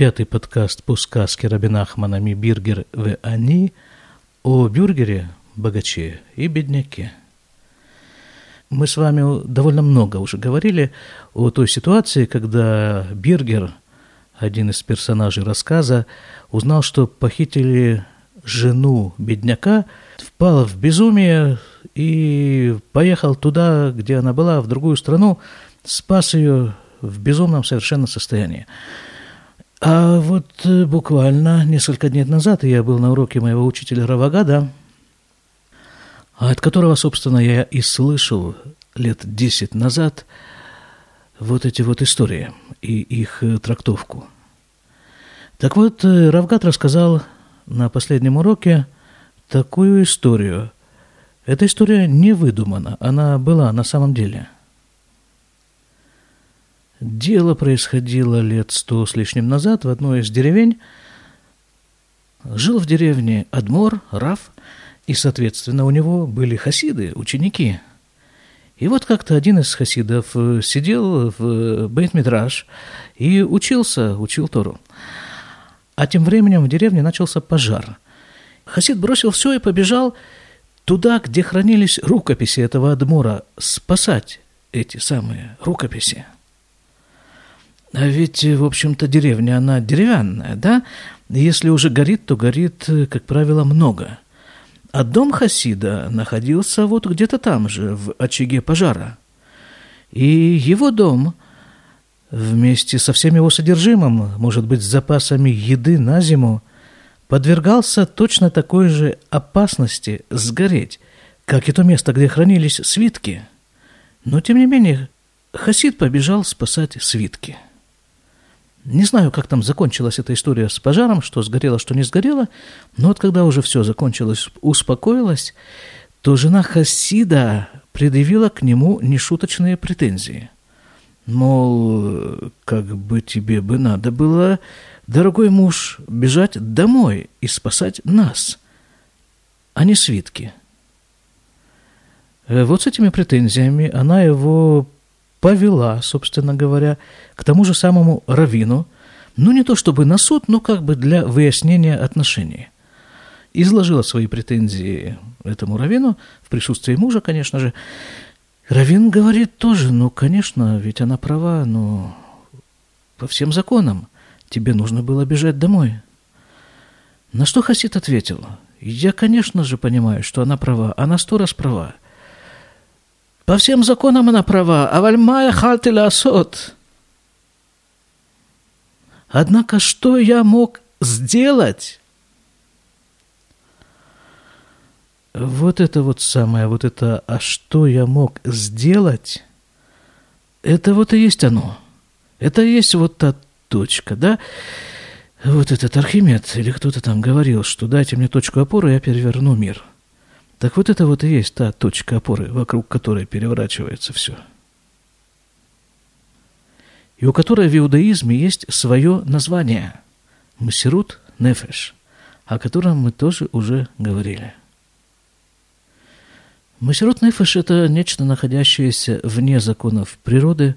пятый подкаст по сказке Рабинахмана «Ми в они» о бюргере, богаче и бедняке. Мы с вами довольно много уже говорили о той ситуации, когда Биргер, один из персонажей рассказа, узнал, что похитили жену бедняка, впал в безумие и поехал туда, где она была, в другую страну, спас ее в безумном совершенно состоянии. А вот э, буквально несколько дней назад я был на уроке моего учителя Равагада, от которого, собственно, я и слышал лет десять назад вот эти вот истории и их э, трактовку. Так вот, э, Равгад рассказал на последнем уроке такую историю. Эта история не выдумана, она была на самом деле – Дело происходило лет сто с лишним назад в одной из деревень. Жил в деревне Адмор, Раф, и, соответственно, у него были хасиды, ученики. И вот как-то один из хасидов э, сидел в Бейт-Мидраш и учился, учил Тору. А тем временем в деревне начался пожар. Хасид бросил все и побежал туда, где хранились рукописи этого Адмора, спасать эти самые рукописи. А ведь, в общем-то, деревня, она деревянная, да? Если уже горит, то горит, как правило, много. А дом Хасида находился вот где-то там же, в очаге пожара. И его дом вместе со всем его содержимым, может быть, с запасами еды на зиму, подвергался точно такой же опасности сгореть, как и то место, где хранились свитки. Но, тем не менее, Хасид побежал спасать свитки – не знаю, как там закончилась эта история с пожаром, что сгорело, что не сгорело, но вот когда уже все закончилось, успокоилось, то жена Хасида предъявила к нему нешуточные претензии. Мол, как бы тебе бы надо было, дорогой муж, бежать домой и спасать нас, а не свитки. Э, вот с этими претензиями она его повела, собственно говоря, к тому же самому Равину, ну не то чтобы на суд, но как бы для выяснения отношений. Изложила свои претензии этому Равину, в присутствии мужа, конечно же. Равин говорит тоже, ну, конечно, ведь она права, но по всем законам тебе нужно было бежать домой. На что Хасид ответил, я, конечно же, понимаю, что она права, она сто раз права. По всем законам она права, а вальмая хальты ласот. Однако что я мог сделать? Вот это вот самое, вот это, а что я мог сделать, это вот и есть оно. Это и есть вот та точка, да? Вот этот Архимед или кто-то там говорил, что дайте мне точку опоры, я переверну мир – так вот это вот и есть та точка опоры, вокруг которой переворачивается все. И у которой в иудаизме есть свое название – Масирут Нефеш, о котором мы тоже уже говорили. Масирут Нефеш – это нечто, находящееся вне законов природы,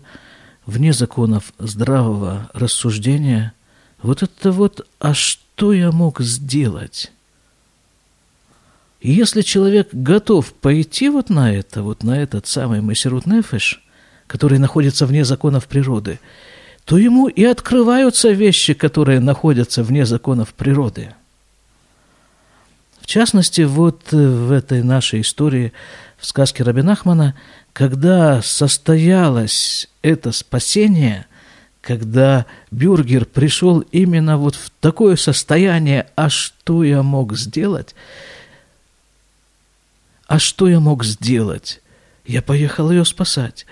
вне законов здравого рассуждения. Вот это вот «а что я мог сделать?» И если человек готов пойти вот на это, вот на этот самый Масерут Нефеш, который находится вне законов природы, то ему и открываются вещи, которые находятся вне законов природы. В частности, вот в этой нашей истории, в сказке Рабинахмана, когда состоялось это спасение, когда Бюргер пришел именно вот в такое состояние, а что я мог сделать – а что я мог сделать? Я поехал ее спасать.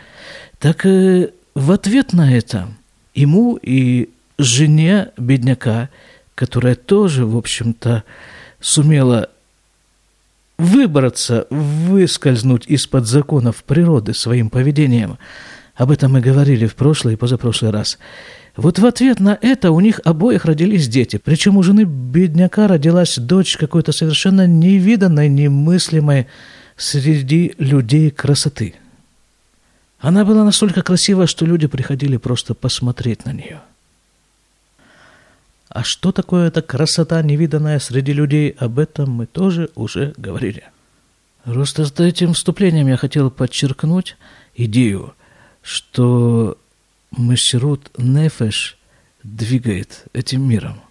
Так э, в ответ на это ему и жене бедняка, которая тоже, в общем-то, сумела выбраться, выскользнуть из-под законов природы своим поведением. Об этом мы говорили в прошлый и позапрошлый раз. Вот в ответ на это у них обоих родились дети. Причем у жены бедняка родилась дочь какой-то совершенно невиданной, немыслимой среди людей красоты. Она была настолько красива, что люди приходили просто посмотреть на нее. А что такое эта красота, невиданная среди людей, об этом мы тоже уже говорили. Просто с этим вступлением я хотел подчеркнуть идею, что Мессирут Нефеш двигает этим миром.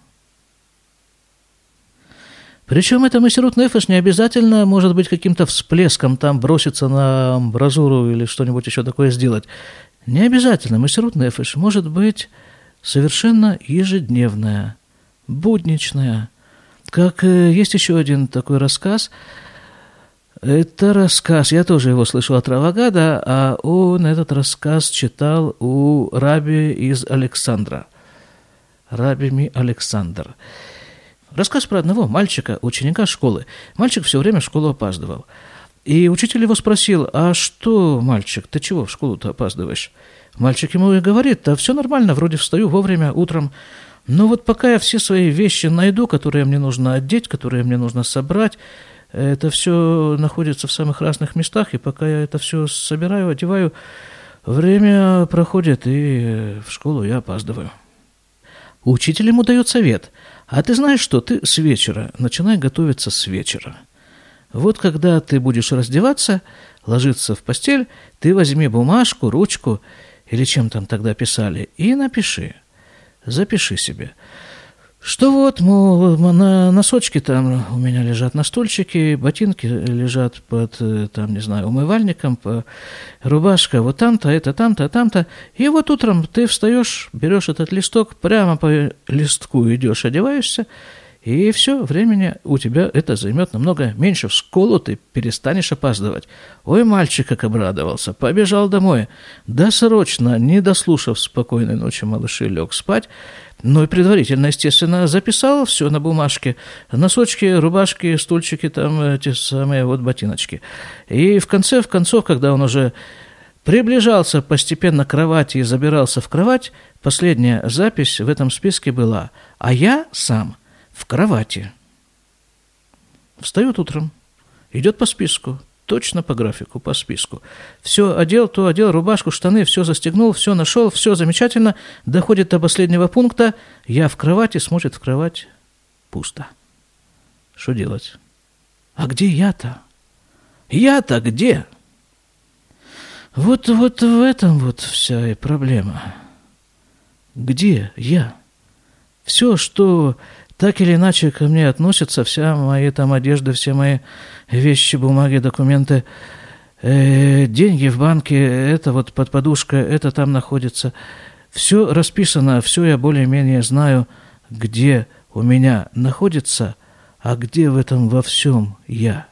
Причем это Мессирут Нефеш не обязательно может быть каким-то всплеском, там броситься на амбразуру или что-нибудь еще такое сделать. Не обязательно. Мессирут Нефеш может быть совершенно ежедневная, будничная. Как э, есть еще один такой рассказ. Это рассказ, я тоже его слышал от Равагада, а он этот рассказ читал у раби из Александра. Раби Ми Александр. Рассказ про одного мальчика, ученика школы. Мальчик все время в школу опаздывал. И учитель его спросил, а что, мальчик, ты чего в школу-то опаздываешь? Мальчик ему и говорит, да все нормально, вроде встаю вовремя утром. Но вот пока я все свои вещи найду, которые мне нужно одеть, которые мне нужно собрать, это все находится в самых разных местах, и пока я это все собираю, одеваю, время проходит, и в школу я опаздываю. Учитель ему дает совет. А ты знаешь что, ты с вечера, начинай готовиться с вечера. Вот когда ты будешь раздеваться, ложиться в постель, ты возьми бумажку, ручку или чем там тогда писали, и напиши, запиши себе. Что вот, мол, на носочки там у меня лежат на стульчике, ботинки лежат под, э, там, не знаю, умывальником, рубашка вот там-то, это там-то, там-то. И вот утром ты встаешь, берешь этот листок, прямо по листку идешь, одеваешься, и все, времени у тебя это займет намного меньше. В школу ты перестанешь опаздывать. Ой, мальчик как обрадовался, побежал домой. Да срочно, не дослушав спокойной ночи малыши, лег спать. Ну и предварительно, естественно, записал все на бумажке. Носочки, рубашки, стульчики, там эти самые вот ботиночки. И в конце, в концов, когда он уже приближался постепенно к кровати и забирался в кровать, последняя запись в этом списке была «А я сам» в кровати. Встает утром, идет по списку, точно по графику, по списку. Все одел, то одел, рубашку, штаны, все застегнул, все нашел, все замечательно. Доходит до последнего пункта. Я в кровати, смотрит в кровать, пусто. Что делать? А где я-то? Я-то где? Вот, вот в этом вот вся и проблема. Где я? Все, что так или иначе ко мне относятся, вся моя там одежда, все мои вещи, бумаги, документы, э, деньги в банке, это вот под подушкой, это там находится. Все расписано, все я более-менее знаю, где у меня находится, а где в этом во всем я.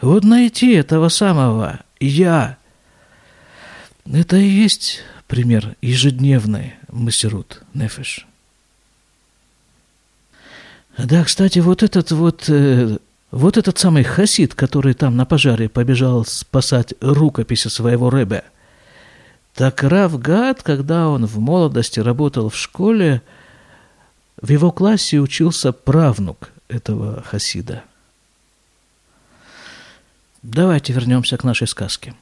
Вот найти этого самого «я» – это и есть пример ежедневный мастерут нефеш. Да, кстати, вот этот вот, э, вот этот самый хасид, который там на пожаре побежал спасать рукописи своего рэбе, так Рав Гад, когда он в молодости работал в школе, в его классе учился правнук этого хасида. Давайте вернемся к нашей сказке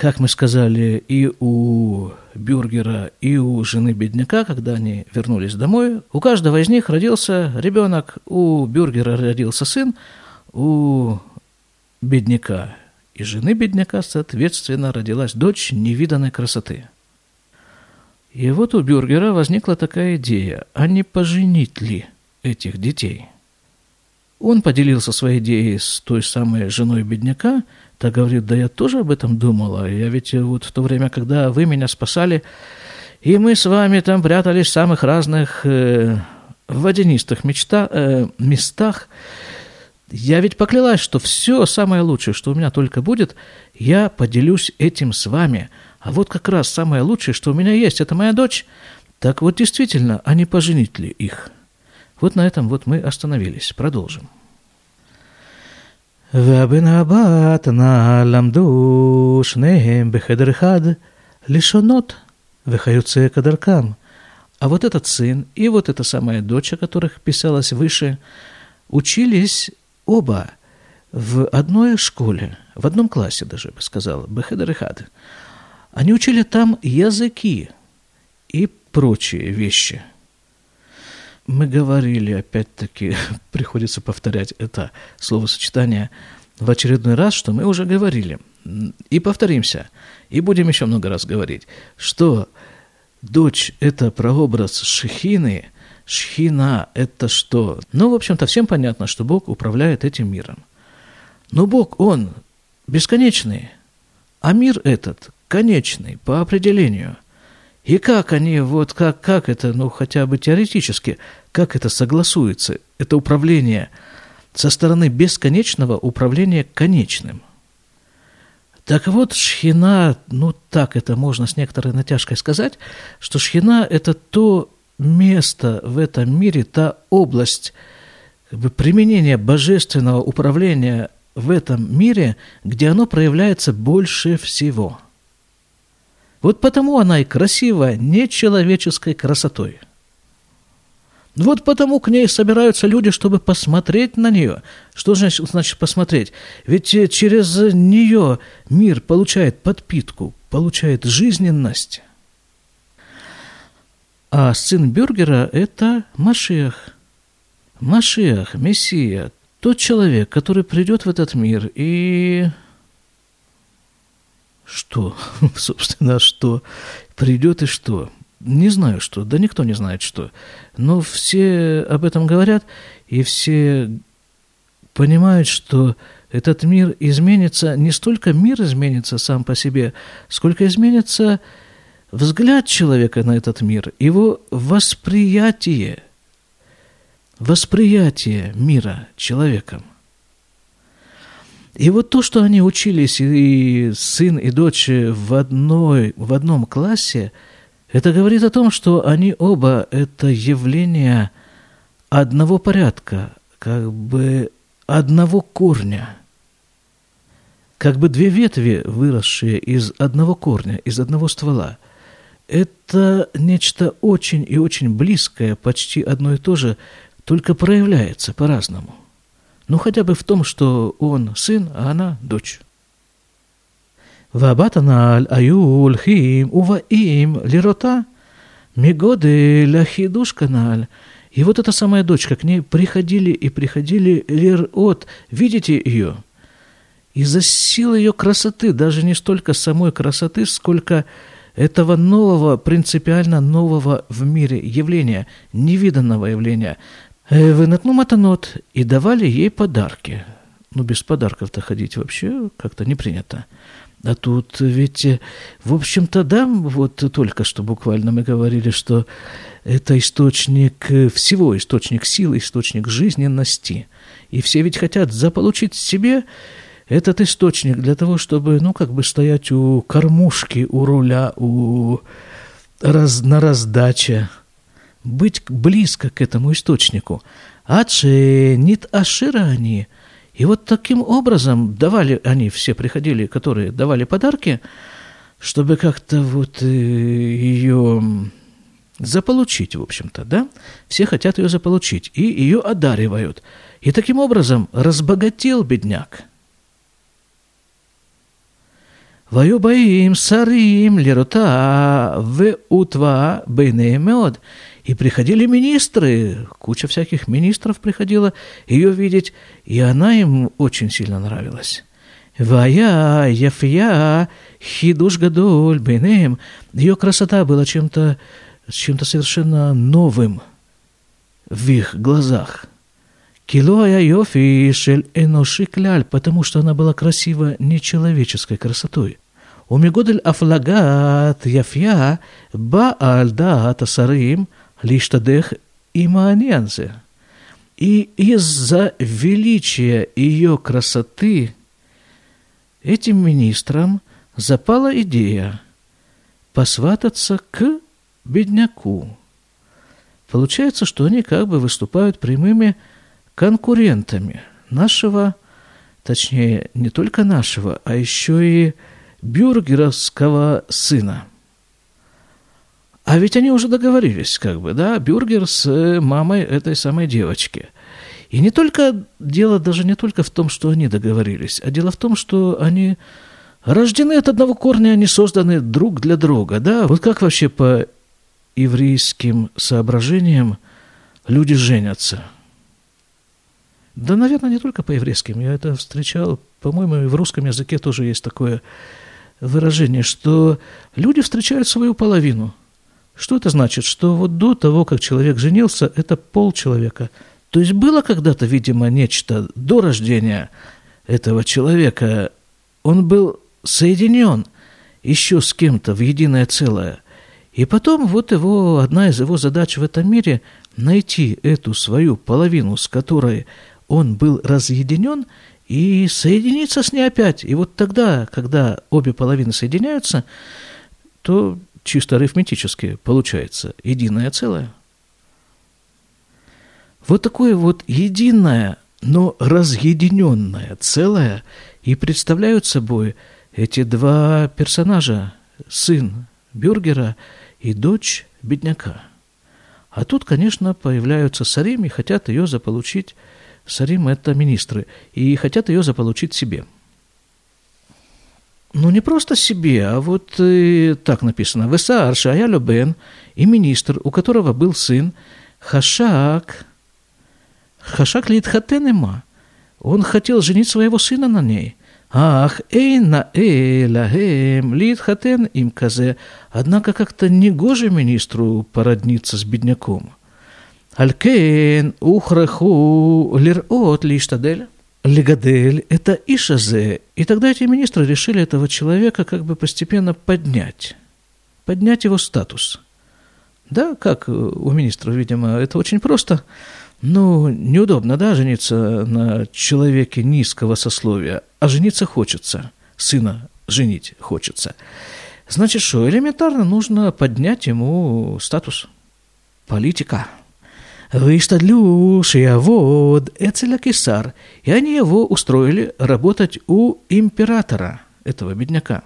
как мы сказали, и у Бюргера, и у жены бедняка, когда они вернулись домой, у каждого из них родился ребенок, у Бюргера родился сын, у бедняка и жены бедняка, соответственно, родилась дочь невиданной красоты. И вот у Бюргера возникла такая идея, а не поженить ли этих детей? Он поделился своей идеей с той самой женой бедняка, Та говорит, да я тоже об этом думала. Я ведь вот в то время, когда вы меня спасали, и мы с вами там прятались в самых разных э, водянистых мечта, э, местах, я ведь поклялась, что все самое лучшее, что у меня только будет, я поделюсь этим с вами. А вот как раз самое лучшее, что у меня есть, это моя дочь. Так вот действительно, а не поженить ли их? Вот на этом вот мы остановились. Продолжим. והבן הבת נא למדו שניהם בחדר אחד лишонот וכיוצא кадаркам. А вот этот сын и вот эта самая дочь, о которых писалось выше, учились оба в одной школе, в одном классе даже, бы сказал, Бехедерехад. Они учили там языки. И прочие вещи. Мы говорили, опять-таки, приходится повторять это словосочетание в очередной раз, что мы уже говорили. И повторимся, и будем еще много раз говорить, что дочь – это прообраз Шехины, Шхина – это что? Ну, в общем-то, всем понятно, что Бог управляет этим миром. Но Бог, Он бесконечный, а мир этот конечный по определению. И как они, вот как, как это, ну хотя бы теоретически, как это согласуется, это управление со стороны бесконечного управления конечным. Так вот, шхина, ну так это можно с некоторой натяжкой сказать, что шхина – это то место в этом мире, та область как бы, применения божественного управления в этом мире, где оно проявляется больше всего. Вот потому она и красивая нечеловеческой красотой. Вот потому к ней собираются люди, чтобы посмотреть на нее. Что значит, значит посмотреть? Ведь э, через нее мир получает подпитку, получает жизненность. А сын Бюргера – это Машиах. Машиах, Мессия, тот человек, который придет в этот мир и... Что? Собственно, что? Придет и что? Не знаю что, да никто не знает что. Но все об этом говорят, и все понимают, что этот мир изменится, не столько мир изменится сам по себе, сколько изменится взгляд человека на этот мир, его восприятие – восприятие мира человеком. И вот то, что они учились, и сын, и дочь в, одной, в одном классе, это говорит о том, что они оба – это явления одного порядка, как бы одного корня, как бы две ветви, выросшие из одного корня, из одного ствола. Это нечто очень и очень близкое, почти одно и то же, только проявляется по-разному. Ну, хотя бы в том, что он сын, а она дочь. והבת הנ"ל היו הולכים ובאים לראותה מגודל החידוש כנ"ל. И вот эта самая дочка, к ней приходили и приходили лирот, видите ее? Из-за силы ее красоты, даже не столько самой красоты, сколько этого нового, принципиально нового в мире явления, невиданного явления, Э, Вынатну матанот и давали ей подарки. Ну, без подарков-то ходить вообще как-то не принято. А тут ведь, э, в общем-то, да, вот только что буквально мы говорили, что это источник э, всего, источник силы, источник жизненности. И все ведь хотят заполучить себе этот источник для того, чтобы, ну, как бы стоять у кормушки, у руля, у раз, на раздаче, быть близко к этому источнику. Адше нит ашира они. И вот таким образом давали, они все приходили, которые давали подарки, чтобы как-то вот э, ее заполучить, в общем-то, да? Все хотят ее заполучить, и ее одаривают. И таким образом разбогател бедняк. Ваюбаим сарим лерута в утва бейнеемеод. И приходили министры, куча всяких министров приходила ее видеть, и она им очень сильно нравилась. Вая, яфья Хидуш Гадоль, бенем, Ее красота была чем-то чем совершенно новым в их глазах. Килоя Йофи Шель Эноши Кляль, потому что она была красива нечеловеческой красотой. Умигодель Афлагат Яфья ба Баальда Тасарим – лиштадех и мааньянзе. И из-за величия ее красоты этим министрам запала идея посвататься к бедняку. Получается, что они как бы выступают прямыми конкурентами нашего, точнее, не только нашего, а еще и бюргеровского сына – а ведь они уже договорились, как бы, да, Бюргер с э, мамой этой самой девочки. И не только, дело даже не только в том, что они договорились, а дело в том, что они рождены от одного корня, они созданы друг для друга, да. Вот как вообще по еврейским соображениям люди женятся. Да, наверное, не только по еврейским. Я это встречал, по-моему, и в русском языке тоже есть такое выражение, что люди встречают свою половину. Что это значит? Что вот до того, как человек женился, это пол человека. То есть было когда-то, видимо, нечто до рождения этого человека. Он был соединен еще с кем-то в единое целое. И потом вот его, одна из его задач в этом мире – найти эту свою половину, с которой он был разъединен, и соединиться с ней опять. И вот тогда, когда обе половины соединяются, то чисто арифметически получается единое целое. Вот такое вот единое, но разъединенное целое и представляют собой эти два персонажа, сын бюргера и дочь бедняка. А тут, конечно, появляются сарим и хотят ее заполучить Сарим – это министры, и хотят ее заполучить себе. Ну, не просто себе, а вот э, так написано. Весаар Шая Бен и министр, у которого был сын, Хашак, Хашак Литхатенема. Он хотел женить своего сына на ней. Ах, эйна элахем литхатен им казе. Однако как-то негоже министру породниться с бедняком – Алькен ухраху лирот лиштадель. Легадель – это Ишазе. И тогда эти министры решили этого человека как бы постепенно поднять. Поднять его статус. Да, как у министров, видимо, это очень просто. Ну, неудобно, да, жениться на человеке низкого сословия, а жениться хочется, сына женить хочется. Значит, что элементарно нужно поднять ему статус. Политика – Выштадлю шиявод эцеля кисар. И они его устроили работать у императора, этого бедняка.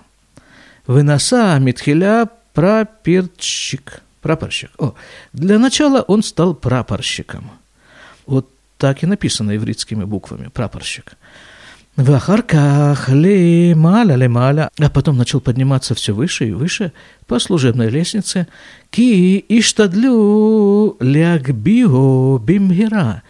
Выноса Митхиля прапорщик. Прапорщик. О, для начала он стал прапорщиком. Вот так и написано ивритскими буквами. Прапорщик. Вахарках лемаля лемаля, а потом начал подниматься все выше и выше по служебной лестнице. Ки иштадлю лягбио бимгира.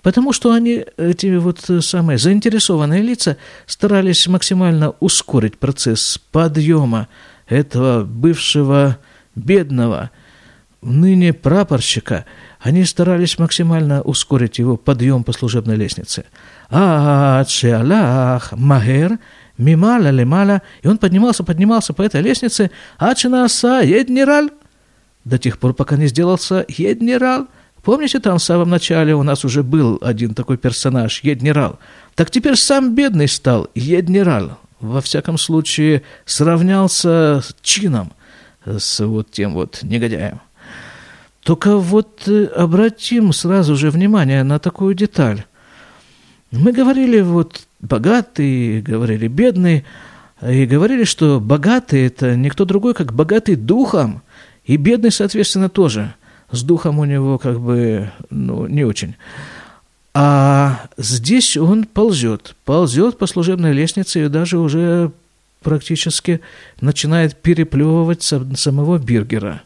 Потому что они, эти вот самые заинтересованные лица, старались максимально ускорить процесс подъема этого бывшего бедного, ныне прапорщика. Они старались максимально ускорить его подъем по служебной лестнице – ад магер Мимала, лемаля. И он поднимался, поднимался по этой лестнице ачинаса еднирал. До тех пор, пока не сделался еднирал. Помните, там в самом начале у нас уже был один такой персонаж, еднирал? Так теперь сам бедный стал еднирал. Во всяком случае, сравнялся с чином, с вот тем вот негодяем. Только вот э, обратим сразу же внимание на такую деталь. Мы говорили вот богатый, говорили бедный, и говорили, что богатый – это никто другой, как богатый духом, и бедный, соответственно, тоже. С духом у него как бы ну, не очень. А здесь он ползет, ползет по служебной лестнице и даже уже практически начинает переплевывать самого Биргера –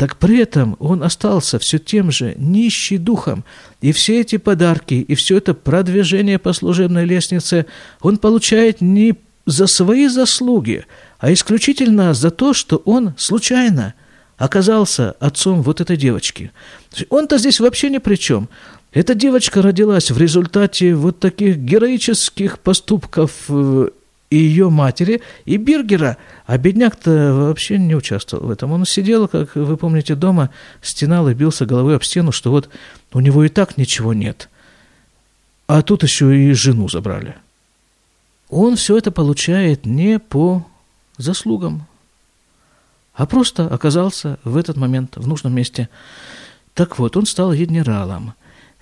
так при этом он остался все тем же, нищий духом. И все эти подарки, и все это продвижение по служебной лестнице он получает не за свои заслуги, а исключительно за то, что он случайно оказался отцом вот этой девочки. Он-то здесь вообще ни при чем. Эта девочка родилась в результате вот таких героических поступков э, и ее матери, и Биргера. А бедняк-то вообще не участвовал в этом. Он сидел, как вы помните, дома, стенал и бился головой об стену, что вот у него и так ничего нет. А тут еще и жену забрали. Он все это получает не по заслугам, а просто оказался в этот момент в нужном месте. Так вот, он стал генералом.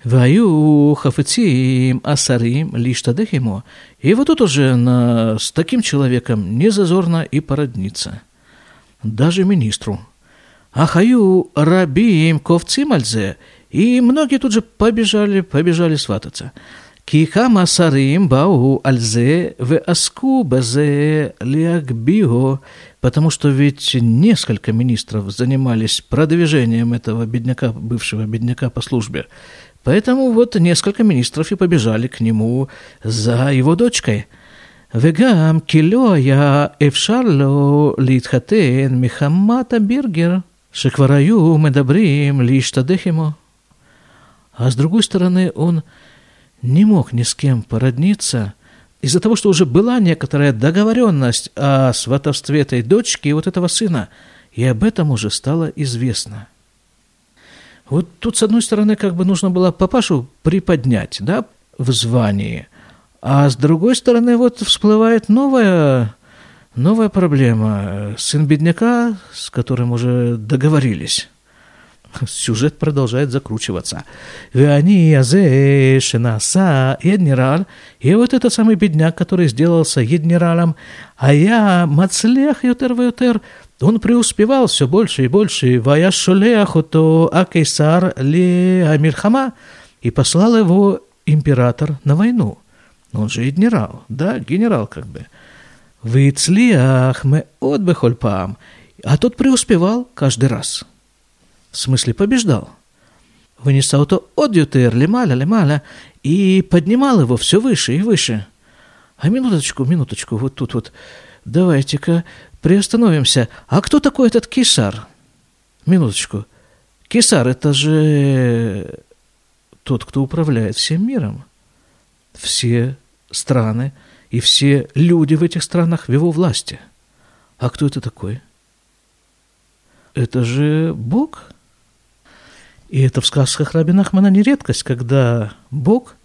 Ваю хафецим асарим лишь ему. И вот тут уже на, с таким человеком не зазорно и породниться. Даже министру. Ахаю рабим ковцим альзе. И многие тут же побежали, побежали свататься. Кикама сарим бау альзе в аску базе лиагбиго. потому что ведь несколько министров занимались продвижением этого бедняка, бывшего бедняка по службе. Поэтому вот несколько министров и побежали к нему за его дочкой. Вегам килоя эфшарло литхатен михамата биргер шеквараю медабрим лиштадехимо. А с другой стороны, он не мог ни с кем породниться – из-за того, что уже была некоторая договоренность о сватовстве этой дочки и вот этого сына, и об этом уже стало известно – вот тут, с одной стороны, как бы нужно было папашу приподнять, да, в звании, а с другой стороны, вот всплывает новая, новая проблема. Сын бедняка, с которым уже договорились. Сюжет продолжает закручиваться. Азе Шинаса Еднираль. И вот этот самый бедняк, который сделался Едниралем, а я Мацлех Ютер Ютер, он преуспевал все больше и больше. Вая Шулеахуто Акейсар Ли Амирхама. И послал его император на войну. Он же генерал, да, генерал как бы. Вицлиах мы от бехольпам. А тот преуспевал каждый раз – в смысле побеждал. Вынесал то от ютер, лемаля, лемаля, и поднимал его все выше и выше. А минуточку, минуточку, вот тут вот, давайте-ка приостановимся. А кто такой этот кисар? Минуточку. Кисар – это же тот, кто управляет всем миром. Все страны и все люди в этих странах в его власти. А кто это такой? Это же Бог – и это в сказках Раби Нахмана не редкость, когда Бог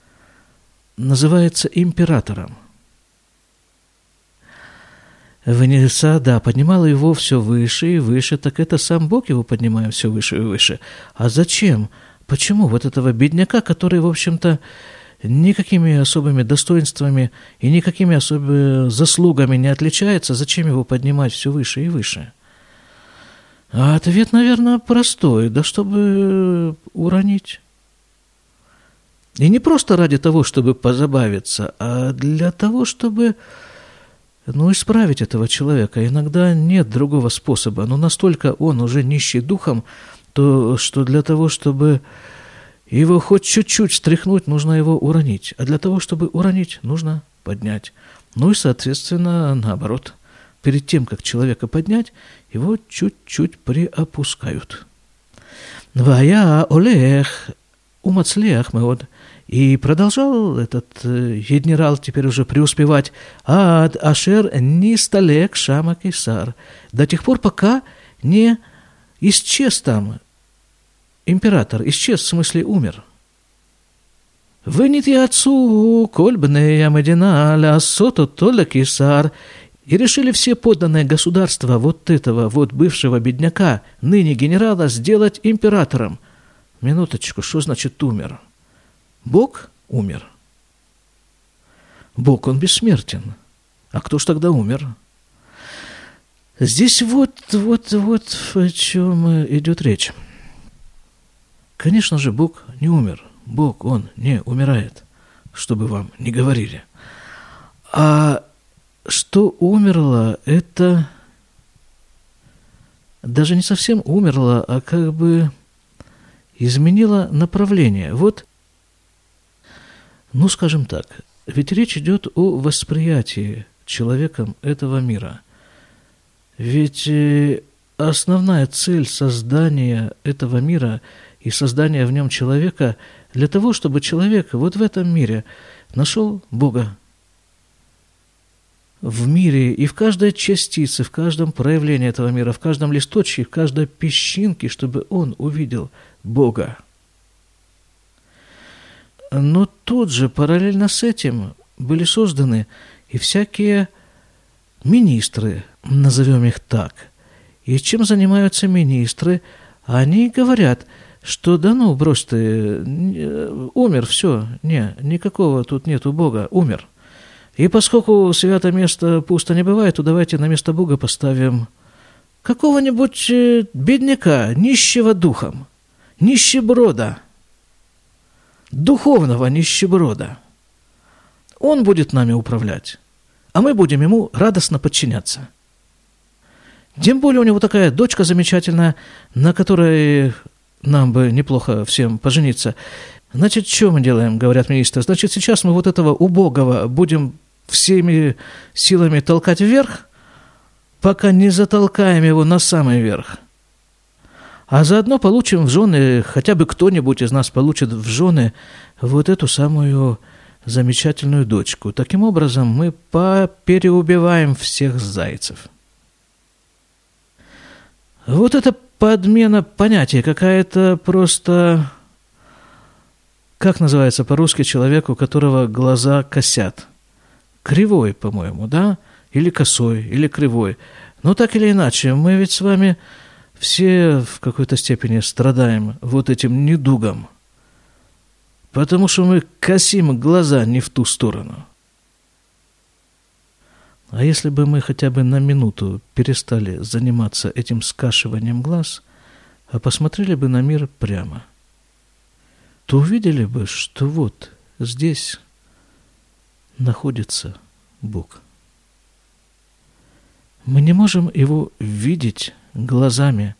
называется императором. Венеса, да, поднимала его все выше и выше, так это сам Бог его поднимает все выше и выше. А зачем? Почему вот этого бедняка, который, в общем-то, никакими особыми достоинствами и никакими особыми заслугами не отличается, зачем его поднимать все выше и выше? А ответ, наверное, простой, да чтобы уронить. И не просто ради того, чтобы позабавиться, а для того, чтобы ну, исправить этого человека. Иногда нет другого способа, но настолько он уже нищий духом, то что для того, чтобы его хоть чуть-чуть стряхнуть, нужно его уронить. А для того, чтобы уронить, нужно поднять. Ну и, соответственно, наоборот – перед тем, как человека поднять, его чуть-чуть приопускают. Вая Олег умацлех вот и продолжал этот э, генерал теперь уже преуспевать «Ад ашер ни сталек шама кейсар» до тех пор, пока не исчез там император, исчез, в смысле умер. Вынет я отцу кольбная ямадина ля сото толя кейсар» И решили все подданные государства вот этого вот бывшего бедняка, ныне генерала, сделать императором. Минуточку, что значит «умер»? Бог умер. Бог, он бессмертен. А кто ж тогда умер? Здесь вот, вот, вот о чем идет речь. Конечно же, Бог не умер. Бог, Он не умирает, чтобы вам не говорили. А что умерло, это даже не совсем умерло, а как бы изменило направление. Вот, ну, скажем так, ведь речь идет о восприятии человеком этого мира. Ведь э, основная цель создания этого мира и создания в нем человека для того, чтобы человек вот в этом мире нашел Бога, в мире и в каждой частице, в каждом проявлении этого мира, в каждом листочке, в каждой песчинке, чтобы он увидел Бога. Но тут же, параллельно с этим, были созданы и всякие министры, назовем их так. И чем занимаются министры? Они говорят, что да ну, брось ты, умер, все, не, никакого тут нету Бога, умер – и поскольку святое место пусто не бывает, то давайте на место Бога поставим какого-нибудь э, бедняка, нищего духом, нищеброда, духовного нищеброда. Он будет нами управлять, а мы будем ему радостно подчиняться. Тем более у него такая дочка замечательная, на которой нам бы неплохо всем пожениться. Значит, что мы делаем, говорят министры? Значит, сейчас мы вот этого убогого будем всеми силами толкать вверх, пока не затолкаем его на самый верх. А заодно получим в жены, хотя бы кто-нибудь из нас получит в жены вот эту самую замечательную дочку. Таким образом, мы переубиваем всех зайцев. Вот это подмена понятия какая-то просто... Как называется по-русски человек, у которого глаза косят? Кривой, по-моему, да? Или косой, или кривой. Но так или иначе, мы ведь с вами все в какой-то степени страдаем вот этим недугом. Потому что мы косим глаза не в ту сторону. А если бы мы хотя бы на минуту перестали заниматься этим скашиванием глаз, а посмотрели бы на мир прямо, то увидели бы, что вот здесь находится Бог. Мы не можем его видеть глазами,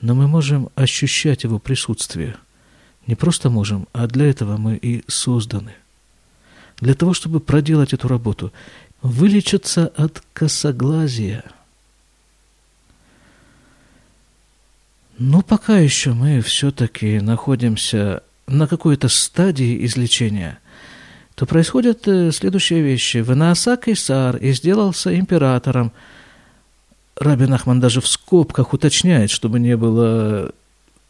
но мы можем ощущать его присутствие. Не просто можем, а для этого мы и созданы. Для того, чтобы проделать эту работу вылечиться от косоглазия. Но пока еще мы все-таки находимся на какой-то стадии излечения, то происходят э, следующие вещи. Венааса Кейсар и сделался императором. Рабин Ахман даже в скобках уточняет, чтобы не было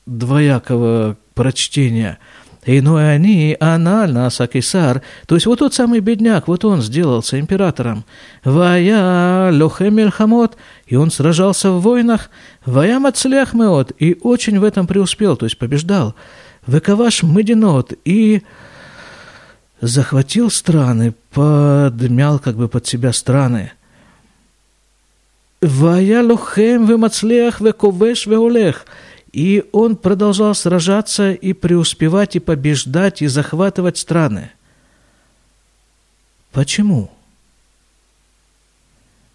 двоякого прочтения – и ну и они, анально, Асакисар, то есть вот тот самый бедняк, вот он сделался императором. Вая лохем хамот, и он сражался в войнах, вая мацлях меот, и очень в этом преуспел, то есть побеждал. Векаваш мединот, и захватил страны, подмял как бы под себя страны. Вая лохем вемацлях вековеш веолех – и он продолжал сражаться и преуспевать, и побеждать, и захватывать страны. Почему?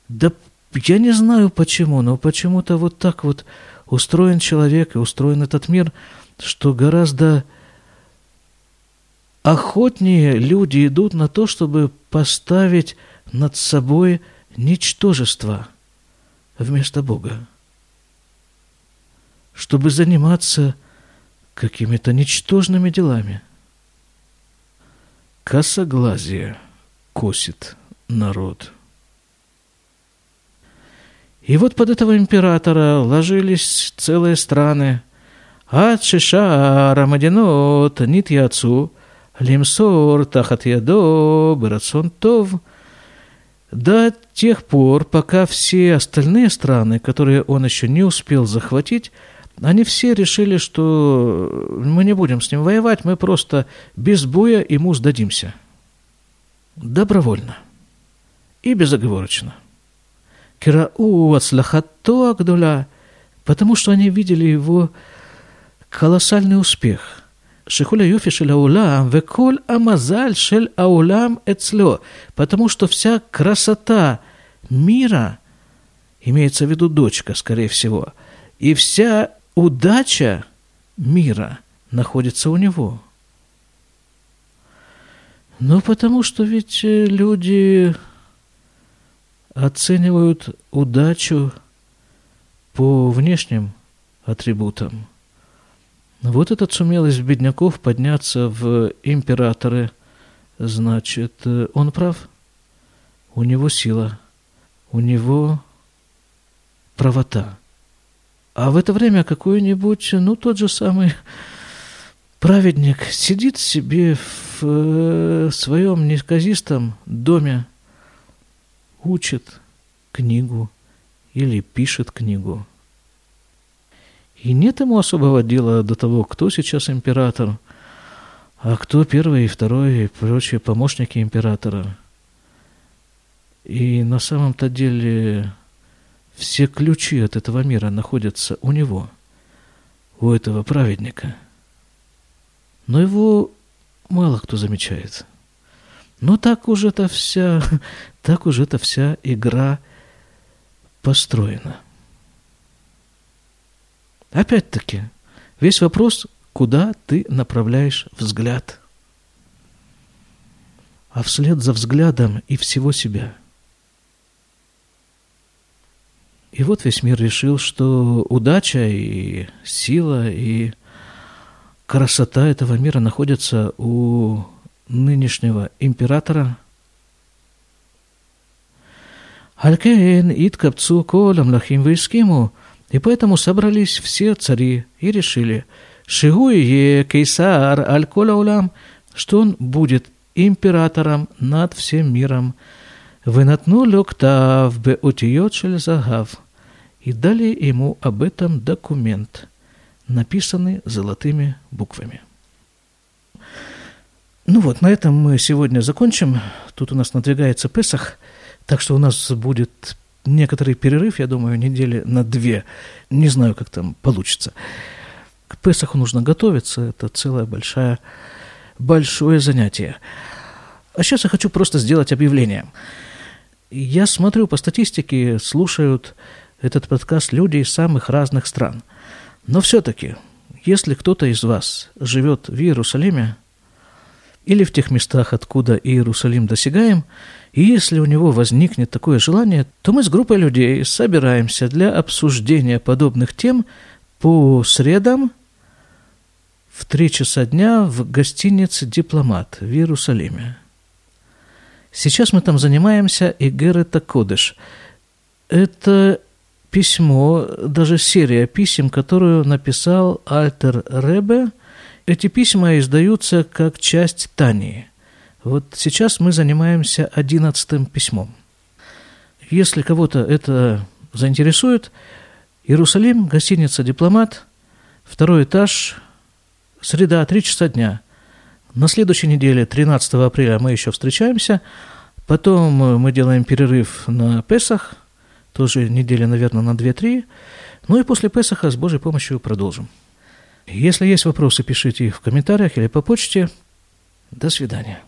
Да я не знаю почему, но почему-то вот так вот устроен человек и устроен этот мир, что гораздо охотнее люди идут на то, чтобы поставить над собой ничтожество вместо Бога чтобы заниматься какими-то ничтожными делами. Косоглазие косит народ. И вот под этого императора ложились целые страны. Ад Шиша Рамадинот Нит Яцу Лимсор Тахат Ядо Барацон Тов до тех пор, пока все остальные страны, которые он еще не успел захватить, они все решили, что мы не будем с ним воевать, мы просто без боя ему сдадимся. Добровольно и безоговорочно. Кирау ацлахато агдуля, потому что они видели его колоссальный успех. Шихуля юфи шель аулам, веколь амазаль шель аулам эцло, потому что вся красота мира, имеется в виду дочка, скорее всего, и вся удача мира находится у него. Ну, потому что ведь э, люди оценивают удачу по внешним атрибутам. Вот этот сумел из бедняков подняться в императоры, значит, э, он прав. У него сила, у него правота. А в это время какой-нибудь, ну, тот же самый праведник сидит себе в э, своем неказистом доме, учит книгу или пишет книгу. И нет ему особого дела до того, кто сейчас император, а кто первый и второй и прочие помощники императора. И на самом-то деле все ключи от этого мира находятся у него, у этого праведника. Но его мало кто замечает. Но так уже это вся, так уже это вся игра построена. Опять-таки, весь вопрос, куда ты направляешь взгляд. А вслед за взглядом и всего себя. И вот весь мир решил, что удача и сила и красота этого мира находятся у нынешнего императора – Алькейн иткапцу колам лахим вискиму, и поэтому собрались все цари и решили, Шигуе кейсар аль улам, что он будет императором над всем миром. Вынатну лёктав бе утиот загав. И дали ему об этом документ, написанный золотыми буквами. Ну вот, на этом мы сегодня закончим. Тут у нас надвигается Песах – так что у нас будет некоторый перерыв, я думаю, недели на две. Не знаю, как там получится. К Песаху нужно готовиться, это целое большое, большое занятие. А сейчас я хочу просто сделать объявление. Я смотрю по статистике, слушают этот подкаст люди из самых разных стран. Но все-таки, если кто-то из вас живет в Иерусалиме или в тех местах, откуда Иерусалим досягаем – и если у него возникнет такое желание, то мы с группой людей собираемся для обсуждения подобных тем по средам в три часа дня в гостинице «Дипломат» в Иерусалиме. Сейчас мы там занимаемся Игерета Кодыш. Это письмо, даже серия писем, которую написал Альтер Ребе. Эти письма издаются как часть Тании. Вот сейчас мы занимаемся одиннадцатым письмом. Если кого-то это заинтересует, Иерусалим, гостиница «Дипломат», второй этаж, среда, три часа дня. На следующей неделе, 13 апреля, мы еще встречаемся. Потом мы делаем перерыв на Песах, тоже недели, наверное, на 2-3. Ну и после Песаха с Божьей помощью продолжим. Если есть вопросы, пишите их в комментариях или по почте. До свидания.